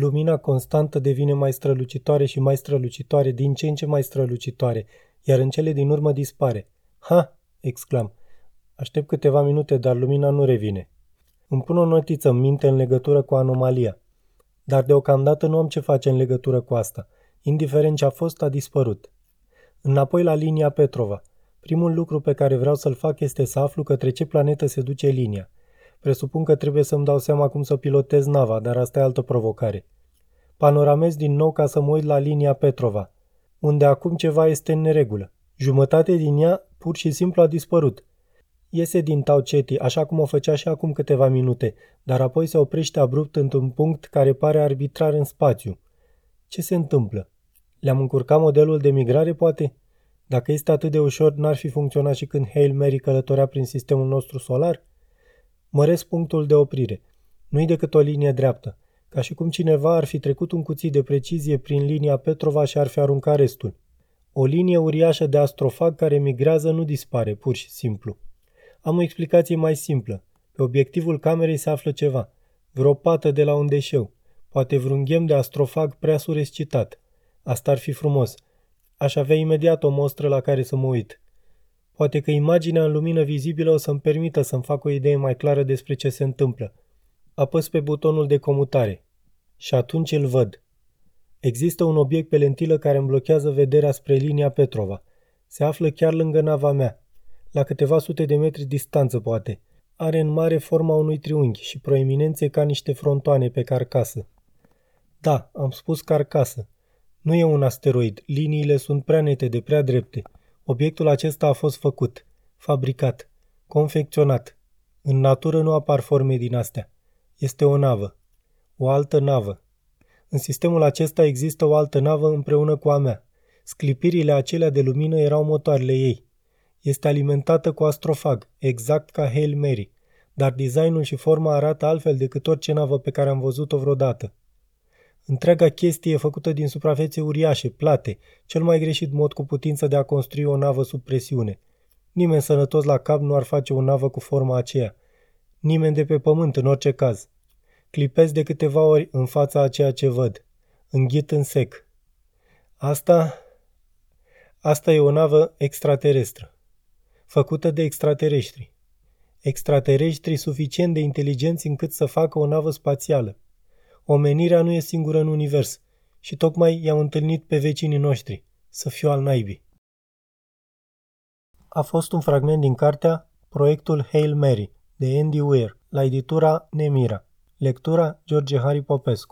Lumina constantă devine mai strălucitoare și mai strălucitoare, din ce în ce mai strălucitoare, iar în cele din urmă dispare. Ha! exclam. Aștept câteva minute, dar lumina nu revine. Îmi pun o notiță în minte în legătură cu anomalia. Dar deocamdată nu am ce face în legătură cu asta. Indiferent ce a fost, a dispărut. Înapoi la linia Petrova. Primul lucru pe care vreau să-l fac este să aflu către ce planetă se duce linia. Presupun că trebuie să-mi dau seama cum să pilotez nava, dar asta e altă provocare. Panoramez din nou ca să mă uit la linia Petrova, unde acum ceva este în neregulă. Jumătate din ea pur și simplu a dispărut. Iese din Tauceti, așa cum o făcea și acum câteva minute, dar apoi se oprește abrupt într-un punct care pare arbitrar în spațiu. Ce se întâmplă? Le-am încurcat modelul de migrare, poate? Dacă este atât de ușor, n-ar fi funcționat și când Hail Mary călătorea prin sistemul nostru solar? Măresc punctul de oprire. Nu-i decât o linie dreaptă, ca și cum cineva ar fi trecut un cuțit de precizie prin linia Petrova și ar fi aruncat restul. O linie uriașă de astrofag care migrează nu dispare, pur și simplu. Am o explicație mai simplă. Pe obiectivul camerei se află ceva. Vreo pată de la un deșeu. Poate vreun ghem de astrofag prea surescitat. Asta ar fi frumos. Aș avea imediat o mostră la care să mă uit. Poate că imaginea în lumină vizibilă o să-mi permită să-mi fac o idee mai clară despre ce se întâmplă. Apăs pe butonul de comutare. Și atunci îl văd. Există un obiect pe lentilă care îmi blochează vederea spre linia Petrova. Se află chiar lângă nava mea. La câteva sute de metri distanță, poate. Are în mare forma unui triunghi și proeminențe ca niște frontoane pe carcasă. Da, am spus carcasă. Nu e un asteroid, liniile sunt prea nete de prea drepte. Obiectul acesta a fost făcut, fabricat, confecționat. În natură nu apar forme din astea. Este o navă. O altă navă. În sistemul acesta există o altă navă împreună cu a mea. Sclipirile acelea de lumină erau motoarele ei. Este alimentată cu astrofag, exact ca Hail Mary, dar designul și forma arată altfel decât orice navă pe care am văzut-o vreodată. Întreaga chestie e făcută din suprafețe uriașe, plate, cel mai greșit mod cu putință de a construi o navă sub presiune. Nimeni sănătos la cap nu ar face o navă cu forma aceea. Nimeni de pe pământ, în orice caz. Clipesc de câteva ori în fața a ceea ce văd. Înghit în sec. Asta... Asta e o navă extraterestră. Făcută de extraterestri. Extraterestri suficient de inteligenți încât să facă o navă spațială. Omenirea nu e singură în univers și tocmai i-am întâlnit pe vecinii noștri. Să fiu al naibii. A fost un fragment din cartea Proiectul Hail Mary de Andy Weir la editura Nemira. Lectura George Harry Popescu.